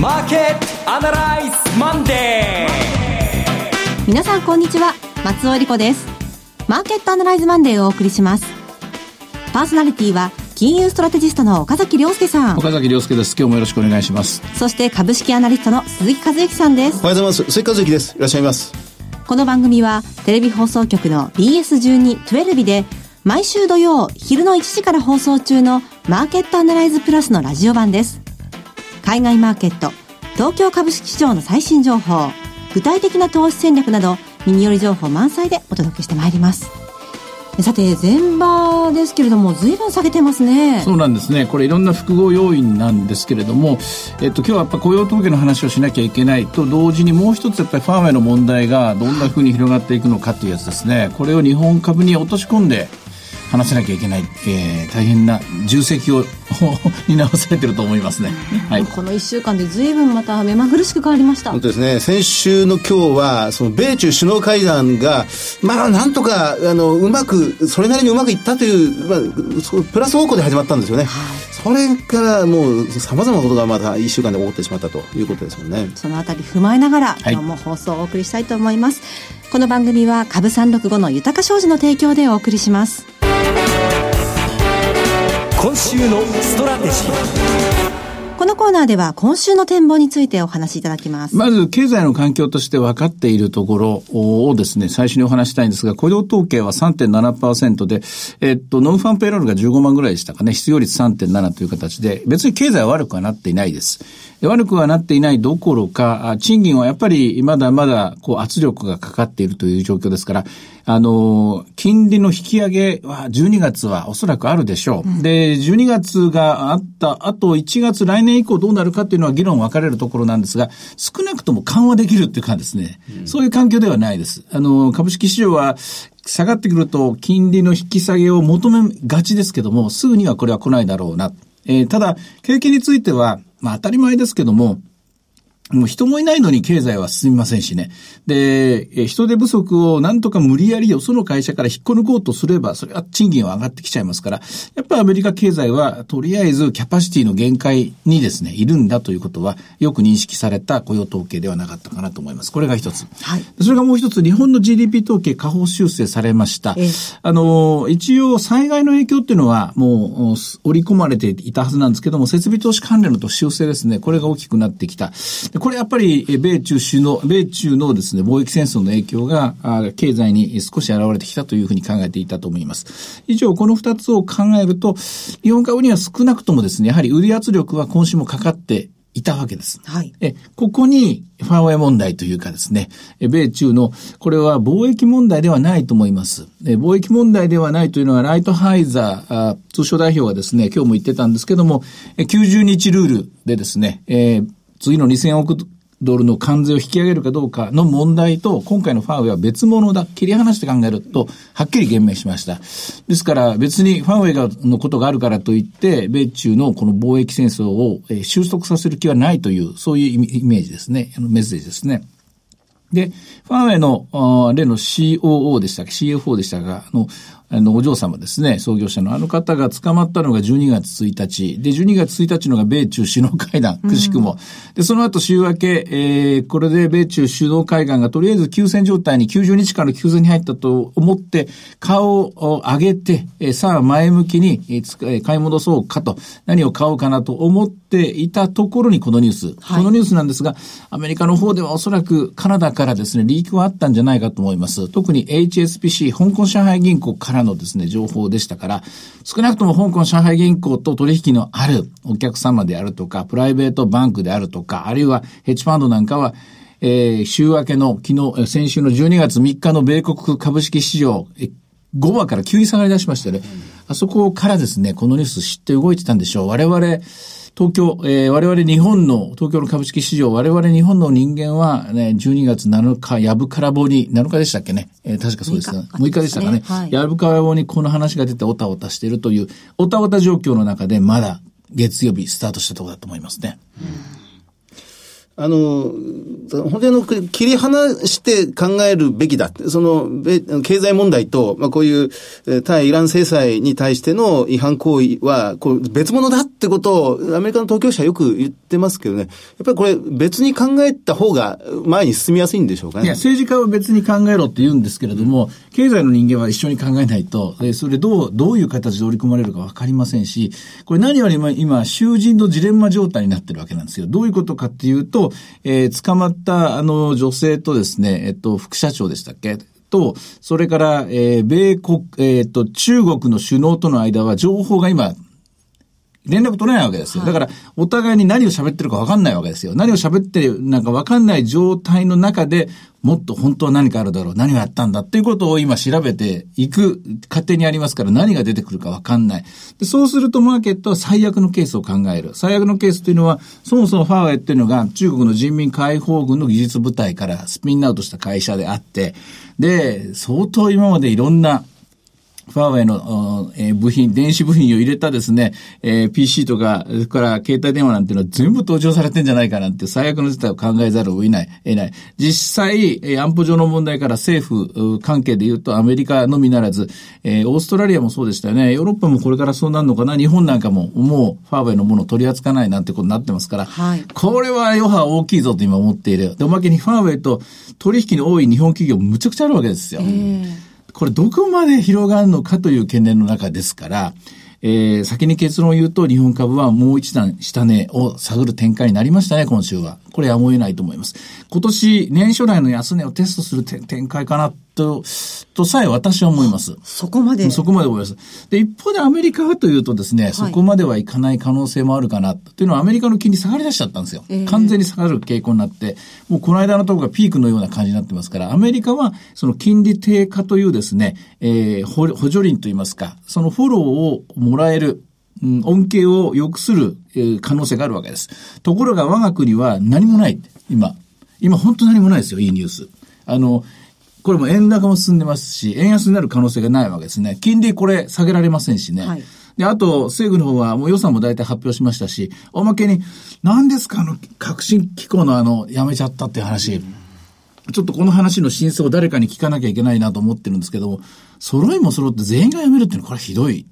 マーケットアナライズマンデー。皆さんこんにちは。松尾英里子です。マーケットアナライズマンデーをお送りします。パーソナリティは金融ストラテジストの岡崎良介さん。岡崎良介です。今日もよろしくお願いします。そして株式アナリストの鈴木一之さんです。おはようございます。鈴木一之です。いらっしゃいます。この番組はテレビ放送局の BS12-12 で毎週土曜昼の1時から放送中のマーケットアナライズプラスのラジオ版です。海外マーケット、東京株式市場の最新情報、具体的な投資戦略など耳寄り情報満載でお届けしてまいります。さて、前場ですけれども、ずいぶん下げてますね。そうなんですね。これいろんな複合要因なんですけれども、えっと、今日はやっぱ雇用統計の話をしなきゃいけないと同時にもう一つやっぱりファーウェイの問題がどんなふうに広がっていくのかというやつですね。これを日本株に落とし込んで、話さなきゃいけない、えー、大変な重責を 担わされてると思いますね、はい、この1週間で随分また目まぐるしく変わりました。本当ですね。先週の今日はその米中首脳会談がまあなんとかあのうまくそれなりにうまくいったという、まあ、プラス方向で始まったんですよね、はい、それからもうさまざまなことがまた1週間で起こってしまったということですもんね。そのあたり踏まえながら、今日も放送をお送りしたいと思います、この番組は株365の豊商事の提供でお送りします今週のストラテジーこのコーナーでは今週の展望についてお話しいただきます。まず、経済の環境として分かっているところをですね、最初にお話したいんですが、雇用統計は3.7%で、えっと、 nonfarm payroll が15万ぐらいでしたかね、失業率3.7という形で、別に経済は悪くはなっていないです。悪くはなっていないどころか、賃金はやっぱりまだまだこう圧力がかかっているという状況ですから、あの、金利の引き上げは12月はおそらくあるでしょう。うん、で、12月があった後、1月来年以降どうなるかっていうのは議論分かれるところなんですが、少なくとも緩和できるっていうかですね、うん、そういう環境ではないです。あの、株式市場は下がってくると金利の引き下げを求めがちですけども、すぐにはこれは来ないだろうな。えー、ただ、景気については、まあ当たり前ですけども、もう人もいないのに経済は進みませんしね。で、人手不足をなんとか無理やりよその会社から引っこ抜こうとすれば、それは賃金は上がってきちゃいますから、やっぱりアメリカ経済はとりあえずキャパシティの限界にですね、いるんだということは、よく認識された雇用統計ではなかったかなと思います。これが一つ。はい。それがもう一つ、日本の GDP 統計下方修正されました。あの、一応災害の影響っていうのはもう織り込まれていたはずなんですけども、設備投資関連のと修正ですね、これが大きくなってきた。これやっぱり、米中首脳、米中のですね、貿易戦争の影響が、経済に少し現れてきたというふうに考えていたと思います。以上、この二つを考えると、日本株には少なくともですね、やはり売り圧力は今週もかかっていたわけです。はい。え、ここに、ファーウェイ問題というかですね、米中の、これは貿易問題ではないと思います。え貿易問題ではないというのは、ライトハイザー、通商代表がですね、今日も言ってたんですけども、90日ルールでですね、えー、次の2000億ドルの関税を引き上げるかどうかの問題と、今回のファーウェイは別物だ。切り離して考えると、はっきり言明しました。ですから別にファーウェイのことがあるからといって、米中のこの貿易戦争を収束させる気はないという、そういうイメージですね。メッセージですね。で、ファーウェイの、例の COO でしたか、CFO でしたが、あの、あの、お嬢様ですね、創業者のあの方が捕まったのが12月1日。で、12月1日のが米中首脳会談、くしくも。うん、で、その後週明け、えー、これで米中首脳会談がとりあえず休戦状態に90日間の休戦に入ったと思って、顔を上げて、えー、さあ前向きに、えー、買い戻そうかと、何を買おうかなと思っていたところにこのニュース。はい、このニュースなんですが、アメリカの方ではおそらくカナダからですね、リークはあったんじゃないかと思います。特に HSBC、香港上海銀行からのですね、情報でしたから、少なくとも香港上海銀行と取引のあるお客様であるとか、プライベートバンクであるとか、あるいはヘッジファンドなんかは、えー、週明けの昨日、先週の12月3日の米国株式市場、5番から急に下がり出しましたね、うん、あそこからですね、このニュース知って動いてたんでしょう。我々、東京、えー、我々日本の、東京の株式市場、我々日本の人間はね、12月7日、やぶからぼに、7日でしたっけね、えー、確かそうですね。6日でしたかね？はい、やぶからぼにこの話が出ておたおたしているという、おたおた状況の中で、まだ月曜日スタートしたところだと思いますね。うんあの、本当にあの、切り離して考えるべきだ。その、経済問題と、まあ、こういう、対イラン制裁に対しての違反行為は、こう、別物だってことを、アメリカの当局者よく言ってますけどね。やっぱりこれ、別に考えた方が前に進みやすいんでしょうかね。いや、政治家は別に考えろって言うんですけれども、経済の人間は一緒に考えないと、それどう、どういう形で織り込まれるかわかりませんし、これ何よりも今、囚人のジレンマ状態になってるわけなんですよ。どういうことかっていうと、えー、捕まったあの女性とですね、えっと、副社長でしたっけ？と、それから、えー、米国、えー、っと、中国の首脳との間は情報が今、連絡取れないわけですよ。だから、お互いに何を喋ってるか分かんないわけですよ。何を喋ってる、なんか分かんない状態の中で、もっと本当は何かあるだろう、何をやったんだっていうことを今調べていく過程にありますから何が出てくるか分かんない。でそうするとマーケットは最悪のケースを考える。最悪のケースというのは、そもそもファーウェイっていうのが中国の人民解放軍の技術部隊からスピンアウトした会社であって、で、相当今までいろんなファーウェイの、えー、部品、電子部品を入れたですね、えー、PC とか、それから携帯電話なんていうのは全部登場されてんじゃないかなんて最悪の事態を考えざるを得ない、得ない。実際、えー、安保上の問題から政府関係で言うとアメリカのみならず、えー、オーストラリアもそうでしたよね。ヨーロッパもこれからそうなるのかな？日本なんかももうファーウェイのものを取り扱わないなんてことになってますから、はい、これは余波大きいぞと今思っている。で、おまけにファーウェイと取引の多い日本企業むちゃくちゃあるわけですよ。えーこれどこまで広がるのかという懸念の中ですから、えー、先に結論を言うと、日本株はもう一段下値を探る展開になりましたね、今週は。これやむを得ないと思います。今年、年初来の安値をテストする展開かなと、とさえ私は思います。そこまでそこまで思います。で、一方でアメリカはというとですね、はい、そこまではいかない可能性もあるかな、というのはアメリカの金利下がり出しちゃったんですよ。えー、完全に下がる傾向になって、もうこの間のところがピークのような感じになってますから、アメリカはその金利低下というですね、えー、補助輪といいますか、そのフォローをもらえる、うん、恩恵を良くする、えー、可能性があるわけです。ところが我が国は何もない。今。今本当何もないですよ、いいニュース。あの、これも円高も進んでますし、円安になる可能性がないわけですね。金利これ下げられませんしね。はい、で、あと、政府の方はもう予算も大体発表しましたし、おまけに、何ですかあの、革新機構のあの、やめちゃったっていう話。ちょっとこの話の真相を誰かに聞かなきゃいけないなと思ってるんですけども、揃いも揃って全員が辞めるっていうのはこれはひどい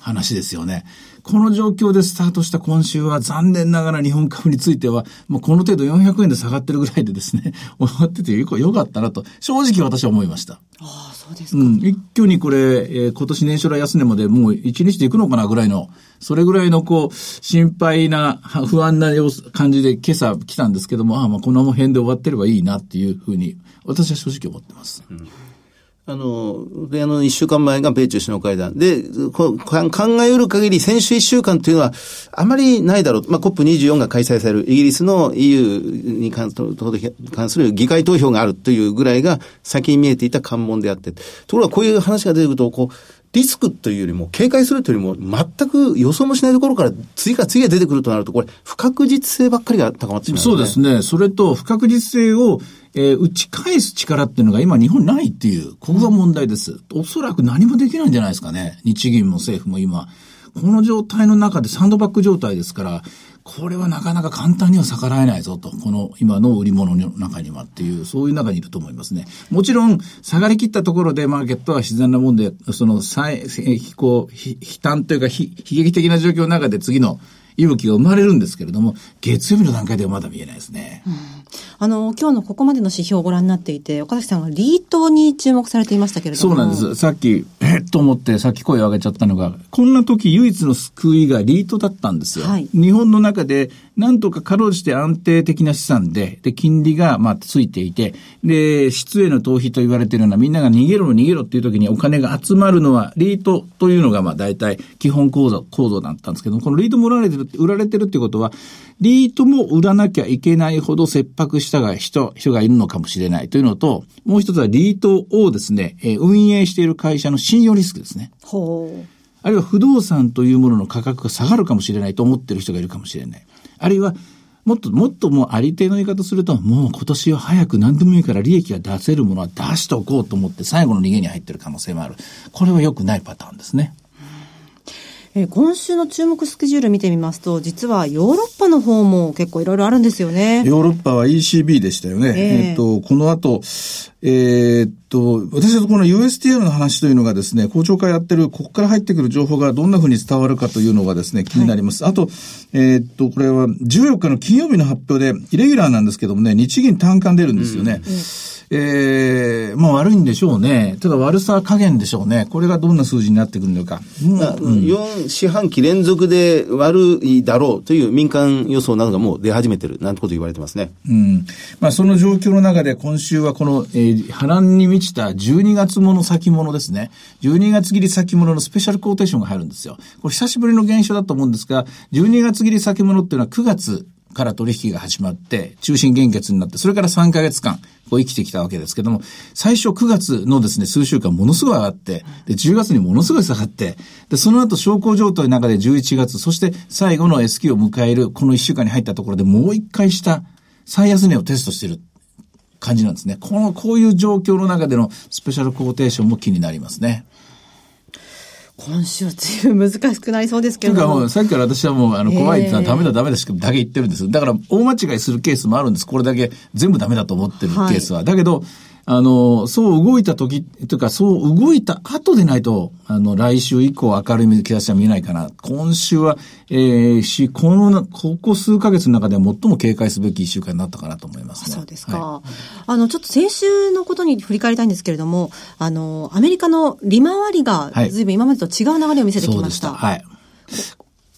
話ですよね。この状況でスタートした今週は残念ながら日本株については、もうこの程度400円で下がってるぐらいでですね、終わっててよかったなと、正直私は思いました。ああ、そうですか。うん。一挙にこれ、えー、今年年初来安値までもう1日で行くのかなぐらいの、それぐらいのこう、心配な、不安な様子、感じで今朝来たんですけども、ああ、まあこの辺で終わってればいいなっていうふうに、私は正直思ってます。うんあの、で、あの、一週間前が米中首脳会談。で、考えうる限り、先週一週間というのは、あまりないだろう。まあ、COP24 が開催される、イギリスの EU に関する議会投票があるというぐらいが、先に見えていた関門であって。ところが、こういう話が出てくると、こう、リスクというよりも、警戒するというよりも、全く予想もしないところから次から次へ出てくるとなると、これ、不確実性ばっかりが高まってしまう、ね、そうですね。それと、不確実性を、えー、打ち返す力っていうのが今日本ないっていう、ここが問題です。おそらく何もできないんじゃないですかね。日銀も政府も今。この状態の中でサンドバッグ状態ですから、これはなかなか簡単には逆らえないぞと、この今の売り物の中にはっていう、そういう中にいると思いますね。もちろん、下がりきったところでマーケットは自然なもんで、その、再、こう、悲嘆というか、悲劇的な状況の中で次の息吹が生まれるんですけれども、月曜日の段階ではまだ見えないですね。うん、あの、今日のここまでの指標をご覧になっていて、岡崎さんはリートに注目されていましたけれども。そうなんです。さっき、えっと思って、さっき声を上げちゃったのが、こんな時唯一の救いがリートだったんですよ。はい、日本の中で、なんとかかろうじて安定的な資産で、で、金利が、まあ、ついていて、で、質への逃避と言われているような、みんなが逃げろ逃げろっていう時にお金が集まるのは、リートというのが、まあ、大体、基本構造、構造だったんですけども、このリートも売られてる、売られてるってことは、リートも売らなきゃいけないほど切迫したが人、人がいるのかもしれないというのと、もう一つはリートをですね、えー、運営している会社の信用リスクですね。ほう。あるいは不動産というものの価格が下がるかもしれないと思ってる人がいるかもしれない。あるいは、もっともっともうありていの言い方すると、もう今年は早く何でもいいから利益が出せるものは出しておこうと思って最後の逃げに入ってる可能性もある。これは良くないパターンですね。えー、今週の注目スケジュール見てみますと、実はヨーロッパの方も結構いろいろあるんですよね。ヨーロッパは ECB でしたよね。えー、えっと、この後、えー、っと、私はこの USTR の話というのがですね、公聴会やってる、ここから入ってくる情報がどんなふうに伝わるかというのがですね、気になります。はい、あと、えー、っと、これは14日の金曜日の発表で、イレギュラーなんですけどもね、日銀単価出るんですよね。うんうんええー、まあ悪いんでしょうね。ただ悪さ加減でしょうね。これがどんな数字になってくるのか。まあ、うん、4四半期連続で悪いだろうという民間予想などがもう出始めてる、なんてこと言われてますね。うん。まあその状況の中で今週はこの、えー、波乱に満ちた12月もの先物ですね。12月切り先物のスペシャルコーテーションが入るんですよ。これ久しぶりの現象だと思うんですが、12月切り先物っていうのは9月から取引が始まって、中心減血になって、それから3ヶ月間、こう生きてきたわけですけども、最初9月のですね、数週間ものすごい上がって、で、10月にものすごい下がって、で、その後、小康状態の中で11月、そして最後の S q を迎える、この1週間に入ったところでもう一回した最安値をテストしてる感じなんですね。この、こういう状況の中でのスペシャルコーテーションも気になりますね。今週は随分難しくなりそうですけども。もうさっきから私はもう、あの、怖いってのはダメだダメだしだけ言ってるんです。だから、大間違いするケースもあるんです。これだけ全部ダメだと思ってるケースは。はい、だけど、あの、そう動いた時、というか、そう動いた後でないと、あの、来週以降明るい兆しは見えないかな。今週は、えー、し、この、ここ数ヶ月の中では最も警戒すべき一週間になったかなと思いますね。そうですか。はい、あの、ちょっと先週のことに振り返りたいんですけれども、あの、アメリカの利回りが、ずいぶん今までと違う流れを見せてきました。はい。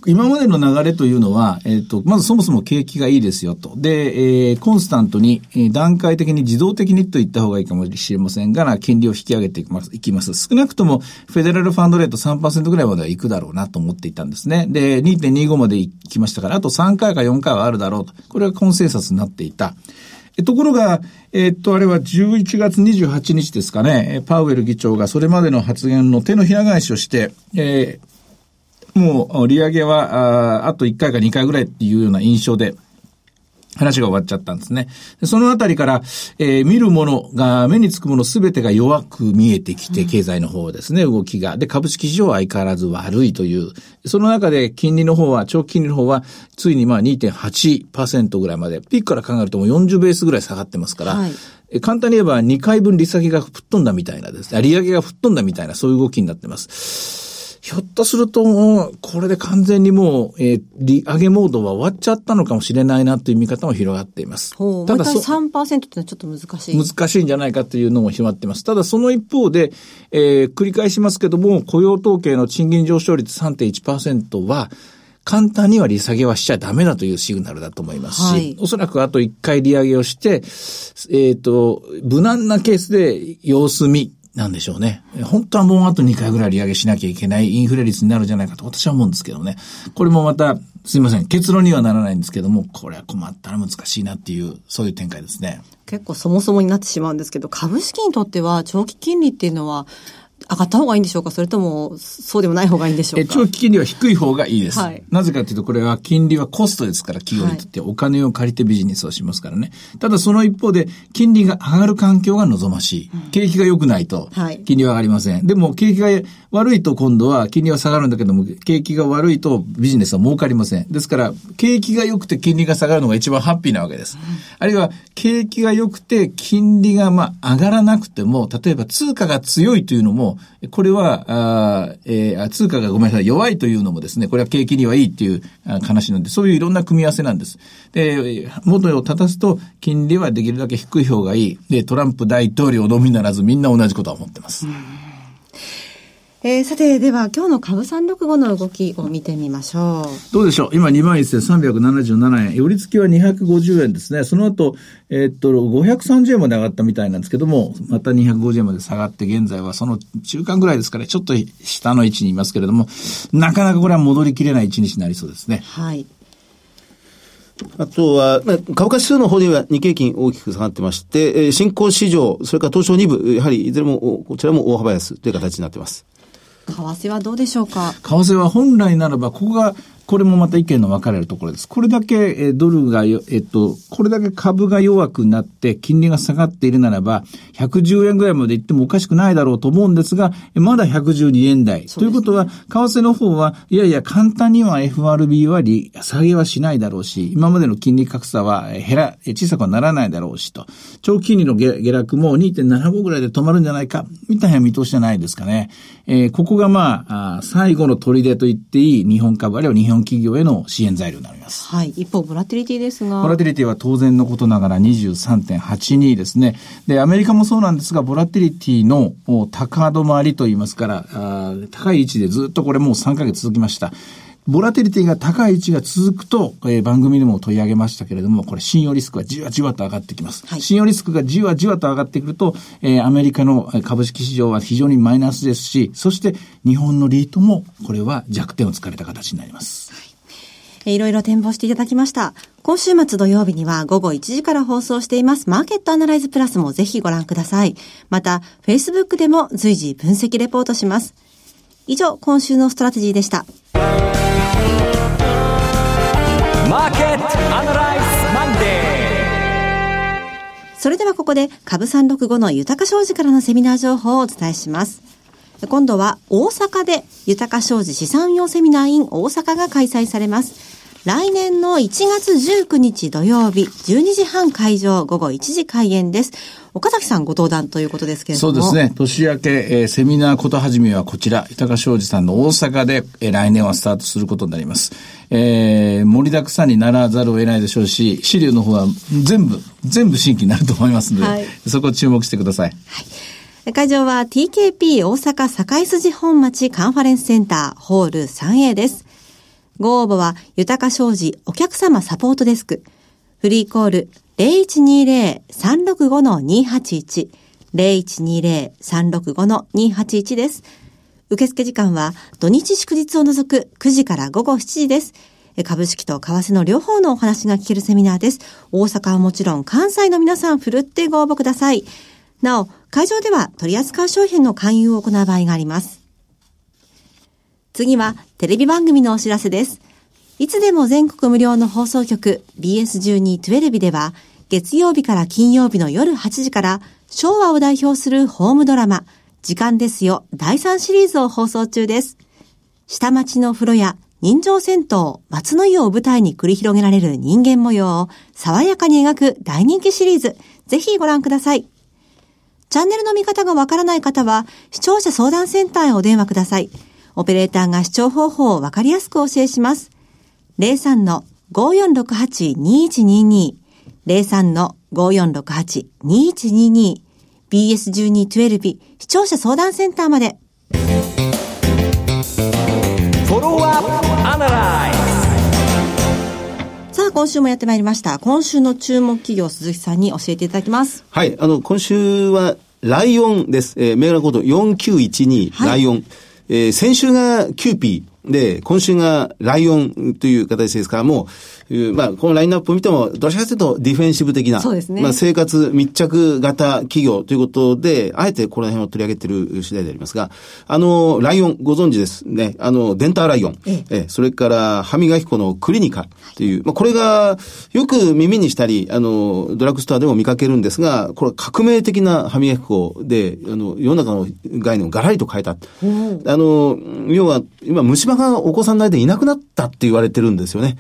今までの流れというのは、えっ、ー、と、まずそもそも景気がいいですよと。で、えー、コンスタントに、えー、段階的に自動的にと言った方がいいかもしれませんが、金利を引き上げていきます。いきます少なくとも、フェデラルファンドレート3%ぐらいまでは行くだろうなと思っていたんですね。で、2.25まで行きましたから、あと3回か4回はあるだろうと。これはコンセンサスになっていた。ところが、えっと、あれは11月28日ですかね、パウエル議長がそれまでの発言の手のひら返しをして、えー、もう利上げはああと1回か2回ぐらいっていうような印象で、話が終わっちゃったんですね。そのあたりから、えー、見るものが、目につくものすべてが弱く見えてきて、経済の方ですね、動きが。で、株式市場は相変わらず悪いという。その中で、金利の方は、長期金利の方は、ついにまあ2.8%ぐらいまで、ピークから考えるともう40ベースぐらい下がってますから、はい、簡単に言えば2回分利下げが吹っ飛んだみたいなですね、利上げが吹っ飛んだみたいな、そういう動きになってます。ひょっとするともう、これで完全にもう、えー、利上げモードは終わっちゃったのかもしれないなという見方も広がっています。ただそ、3%ってのはちょっと難しい難しいんじゃないかというのも広がっています。ただその一方で、えー、繰り返しますけども、雇用統計の賃金上昇率3.1%は、簡単には利下げはしちゃダメだというシグナルだと思いますし、はい、おそらくあと1回利上げをして、えっ、ー、と、無難なケースで様子見なんでしょうね。本当はもうあと2回ぐらい利上げしなきゃいけないインフレ率になるんじゃないかと私は思うんですけどね。これもまた、すいません。結論にはならないんですけども、これは困ったら難しいなっていう、そういう展開ですね。結構そもそもになってしまうんですけど、株式にとっては長期金利っていうのは、上がった方がいいんでしょうか？それとも、そうでもない方がいいんでしょうか？長期金利は低い方がいいです。はい、なぜかというと、これは金利はコストですから、企業にとってお金を借りてビジネスをしますからね。ただその一方で、金利が上がる環境が望ましい。景気が良くないと、金利は上がりません。はい、でも、景気が悪いと今度は金利は下がるんだけども、景気が悪いとビジネスは儲かりません。ですから、景気が良くて金利が下がるのが一番ハッピーなわけです。あるいは、景気が良くて金利がまあ上がらなくても、例えば通貨が強いというのも、これは、あえー、通貨がごめんなさい、弱いというのもですね、これは景気にはいいっていう話なんで、そういういろんな組み合わせなんです。で、元を立たすと、金利はできるだけ低い方がいい。で、トランプ大統領のみならずみんな同じことは思ってます。えー、さて、では今日の株三六五の動きを見てみましょう。どうでしょう？今21,377円。寄り付きは250円ですね。その後、えー、っと、530円まで上がったみたいなんですけども、また250円まで下がって、現在はその中間ぐらいですから、ちょっと下の位置にいますけれども、なかなかこれは戻りきれない一日になりそうですね。はい。あとは、株価指数の方では日経金大きく下がってまして、新興市場、それから東証2部、やはりいずれも、こちらも大幅安という形になっています。為替はどうでしょうか？為替は本来ならば、ここがこれもまた意見の分かれるところです。これだけ、えドルがえっと、これだけ株が弱くなって金利が下がっているならば、110円ぐらいまで行ってもおかしくないだろうと思うんですが、まだ112円台。ね、ということは、為替の方は、いやいや、簡単には FRB は利下げはしないだろうし、今までの金利格差は減ら、小さくはならないだろうしと。長期金利の下落も2.75ぐらいで止まるんじゃないか、みたいな見通しじゃないですかね。えー、ここがまあ、あ最後の砦と言っていい日本株、あるいは日本企業への支援材料になります。はい。一方、ボラティリティですが。ボラティリティは当然のことながら23.82ですね。で、アメリカもそうなんですが、ボラティリティの高止まりと言いますから、あ高い位置でずっとこれもう3ヶ月続きました。ボラティリティが高い位置が続くと、えー、番組でも取り上げましたけれども、これ信用リスクがじわじわと上がってきます。はい、信用リスクがじわじわと上がってくると、えー、アメリカの株式市場は非常にマイナスですし、そして日本のリートも、これは弱点を突かれた形になります。はいいろいろ展望していただきました。今週末土曜日には午後1時から放送していますマーケットアナライズプラスもぜひご覧ください。また、Facebook でも随時分析レポートします。以上、今週のストラテジーでした。それではここで株365の豊か商事からのセミナー情報をお伝えします。今度は大阪で豊か商事資産運用セミナー in 大阪が開催されます。来年の1月19日土曜日、12時半会場、午後1時開演です。岡崎さんご登壇ということですけれども。そうですね。年明け、えー、セミナーことはじめはこちら、豊か商事さんの大阪で、えー、来年はスタートすることになります。えー、盛りだくさんにならざるを得ないでしょうし、資料の方は全部、全部新規になると思いますので、はい、そこ注目してください。はい会場は TKP 大阪堺筋本町カンファレンスセンターホール 3A です。ご応募は豊か商事お客様サポートデスク。フリーコール0120-365-281 0120-365-281です。受付時間は土日祝日を除く9時から午後7時です。株式と為替の両方のお話が聞けるセミナーです。大阪はもちろん関西の皆さんふるってご応募ください。なお、会場では取扱う商品の勧誘を行う場合があります。次はテレビ番組のお知らせです。いつでも全国無料の放送局 BS12-12 では月曜日から金曜日の夜8時から昭和を代表するホームドラマ時間ですよ第3シリーズを放送中です。下町の風呂や人情戦闘、松の湯を舞台に繰り広げられる人間模様を爽やかに描く大人気シリーズ。ぜひご覧ください。チャンネルの見方がわからない方は、視聴者相談センターへお電話ください。オペレーターが視聴方法をわかりやすくお教えします。03-5468-2122 03-5468-2122 BS1212 視聴者相談センターまで。さあ、今週もやってまいりました。今週の注目企業、鈴木さんに教えていただきます。はい、あの、今週は、ライオンです。えー、銘柄コード4912、はい、ライオン。えー、先週がキューピー。で、今週がライオンという形ですから、もう、まあ、このラインナップを見ても、どちらかというとディフェンシブ的な、そうですね。まあ、生活密着型企業ということで、あえてこの辺を取り上げている次第でありますが、あの、ライオンご存知ですね。あの、デンターライオン。ええ、それから歯磨き粉のクリニカという、まあ、これがよく耳にしたり、あの、ドラッグストアでも見かけるんですが、これ革命的な歯磨き粉で、あの、世の中の概念をガラリと変えた。あの、要は、今虫歯がお子さんの間でいなくなったって言われてるんですよね。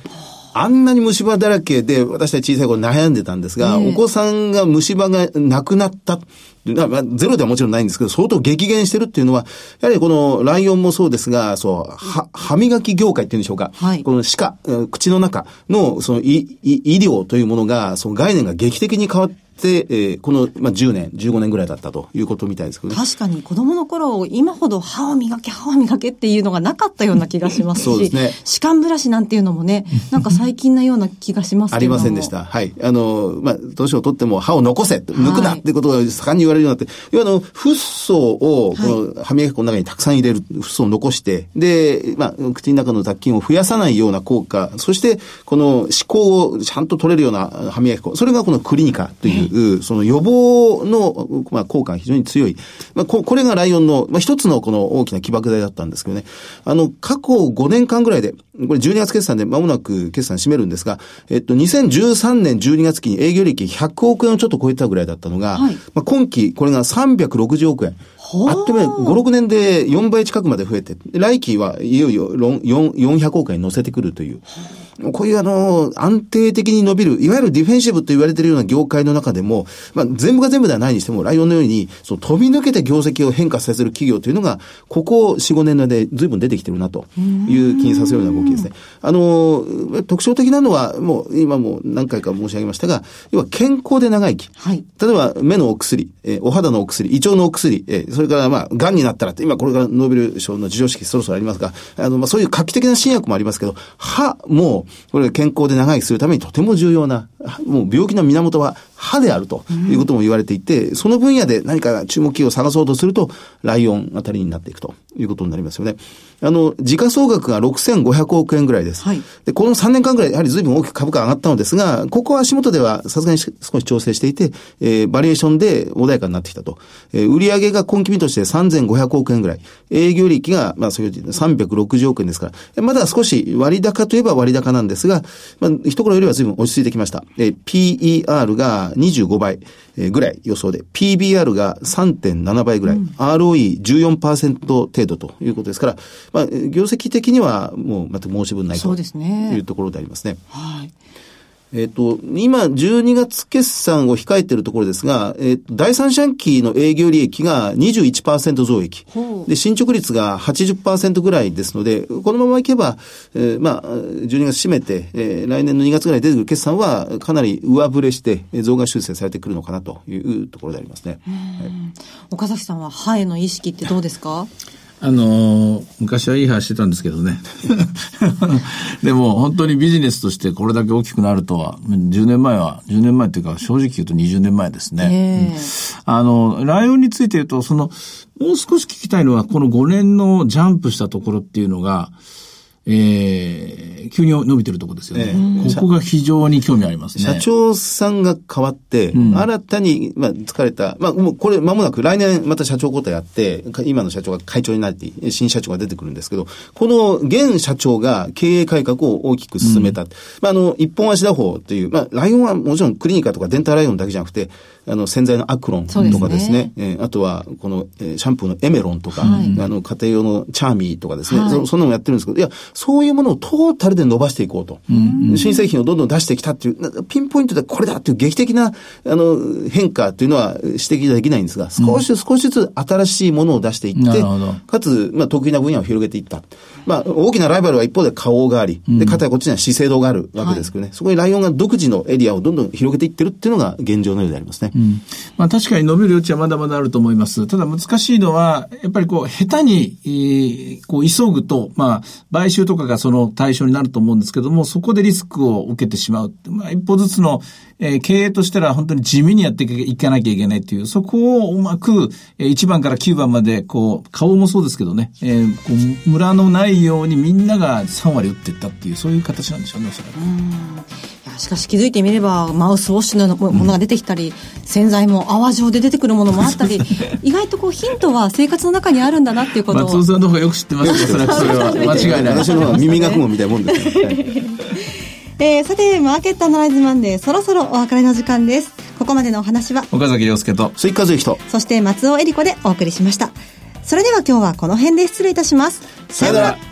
あんなに虫歯だらけで、私たち小さい頃悩んでたんですが、お子さんが虫歯がなくなった。まあ、ゼロではもちろんないんですけど、相当激減してるっていうのは、やはりこのライオンもそうですが、そう、は、歯磨き業界っていうんでしょうか。はい、この歯科、口の中の、その医、医療というものが、その概念が劇的に変わって、で、えー、この、まあ、10年、15年ぐらいだったということみたいですけどね。確かに子供の頃、今ほど歯を磨け、歯を磨けっていうのがなかったような気がしますし、そうですね。歯間ブラシなんていうのもね、なんか最近なような気がしますけどありませんでした。はい。あの、まあ、年を取っても歯を残せ、抜くなってことが盛んに言われるようになって、要はあの、フッ素を、この歯磨き粉の中にたくさん入れる、フッ素を残して、で、まあ、口の中の雑菌を増やさないような効果、そして、この歯垢をちゃんと取れるような歯磨き粉、それがこのクリニカという、いう、その予防の、まあ、効果が非常に強い。まあ、ここれがライオンの、まあ、一つのこの大きな起爆剤だったんですけどね。あの、過去5年間ぐらいで、これ12月決算で間もなく決算締めるんですが、えっと、2013年12月期に営業利益100億円をちょっと超えたぐらいだったのが、はい、まあ、今期これが360億円。あっという間に5、6年で4倍近くまで増えて、来期はいよいよ400億円乗せてくるという。こういうあの、安定的に伸びる、いわゆるディフェンシブと言われているような業界の中でも、まあ、全部が全部ではないにしても、ライオンのように、その飛び抜けて業績を変化させる企業というのが、ここ4、5年ので随分出てきてるなという気にさせるような動きですね。あの、特徴的なのは、もう今も何回か申し上げましたが、要は健康で長生き。はい、例えば、目のお薬、えー、お肌のお薬、胃腸のお薬、えー、それからまあ、癌になったらって、今これからノーベル賞の授賞式そろそろありますが、あの、まあ、そういう画期的な新薬もありますけど、歯も、これ健康で長生きするためにとても重要な、もう病気の源は歯であるということも言われていて、うん、その分野で何か注目企業を探そうとすると、ライオンあたりになっていくということになりますよね。あの、時価総額が6500億円ぐらいです。はい、で、この3年間ぐらい、やはり随分大きく株価上がったのですが、ここは足元ではさすがに少し調整していて、えー、バリエーションで穏やかになってきたと。えー、売上が今期見として3500億円ぐらい。営業利益が、まあ、そういう360億円ですから、まだ少し割高といえば割高なんですが、まあ、一頃よりは随分落ち着いてきました。えー、PER が25倍ぐらい予想で、PBR が3.7倍ぐらい、うん、ROE14% 程度ということですから、まあ、業績的にはもうまた申し分ないというところでありますね。はい。えっ、と、今、12月決算を控えているところですが、えっ、と、第三四半期の営業利益が21%増益。で、進捗率が80%ぐらいですので、このままいけば、えー、まあ、12月締めて、えー、来年の2月ぐらい出てくる決算は、かなり上振れして、増額修正されてくるのかなというところでありますね。はい、岡崎さんは、歯への意識ってどうですか？あのー、昔はいい話してたんですけどね。でも本当にビジネスとしてこれだけ大きくなるとは、10年前は、10年前っていうか正直言うと20年前ですね。あの、ライオンについて言うと、その、もう少し聞きたいのは、この5年のジャンプしたところっていうのが、えー、急に伸びてるところですよね、えー、ここが非常に興味ありますね。社長さんが変わって、うん、新たに、まあ、疲れた、まあ、もうこれ間もなく来年また社長交代やって、今の社長が会長になって、新社長が出てくるんですけど、この現社長が経営改革を大きく進めた。うん、まあ、あの、一本足打法という、まあ、ライオンはもちろんクリニカとかデンターライオンだけじゃなくて、あの、洗剤のアクロンとかですね。すねえー、あとは、この、えー、シャンプーのエメロンとか、はい、あの、家庭用のチャーミーとかですね。はい、そそんなのもやってるんですけど、いや、そういうものをトータルで伸ばしていこうと。うんうん、新製品をどんどん出してきたっていう、ピンポイントでこれだっていう劇的な、あの、変化っていうのは指摘できないんですが、少し少しずつ新しいものを出していって、かつ、まあ、得意な分野を広げていった。まあ、大きなライバルは一方で顔があり、で、かたやこっちには資生堂があるわけですけどね、はい、そこにライオンが独自のエリアをどんどん広げていってるっていうのが現状のようでありますね。うんまあ確かに伸びる余地はまだまだあると思います。ただ難しいのは、やっぱりこう、下手に、えー、こう、急ぐと、まあ、買収とかがその対象になると思うんですけども、そこでリスクを受けてしまう。まあ、一歩ずつの、えー、経営としては本当に地味にやっていかなきゃいけないという、そこをうまく、えー、1番から9番まで、こう、顔もそうですけどね、えー、こう、ムラのないようにみんなが3割打っていったっていう、そういう形なんでしょうね、おそらく。しかし気づいてみればマウスウォッシュのものが出てきたり、うん、洗剤も泡状で出てくるものもあったり 意外とこうヒントは生活の中にあるんだなっていうことを。松尾さんの方がよく知ってます。よそれは間違いない私の方が耳がくもみたいなもんです。ね、えー、さてマーケットアナライズマンデーそろそろお別れの時間です。ここまでのお話は岡崎亮介と鈴木和之とそして松尾恵里子でお送りしました。それでは今日はこの辺で失礼いたします。さよなら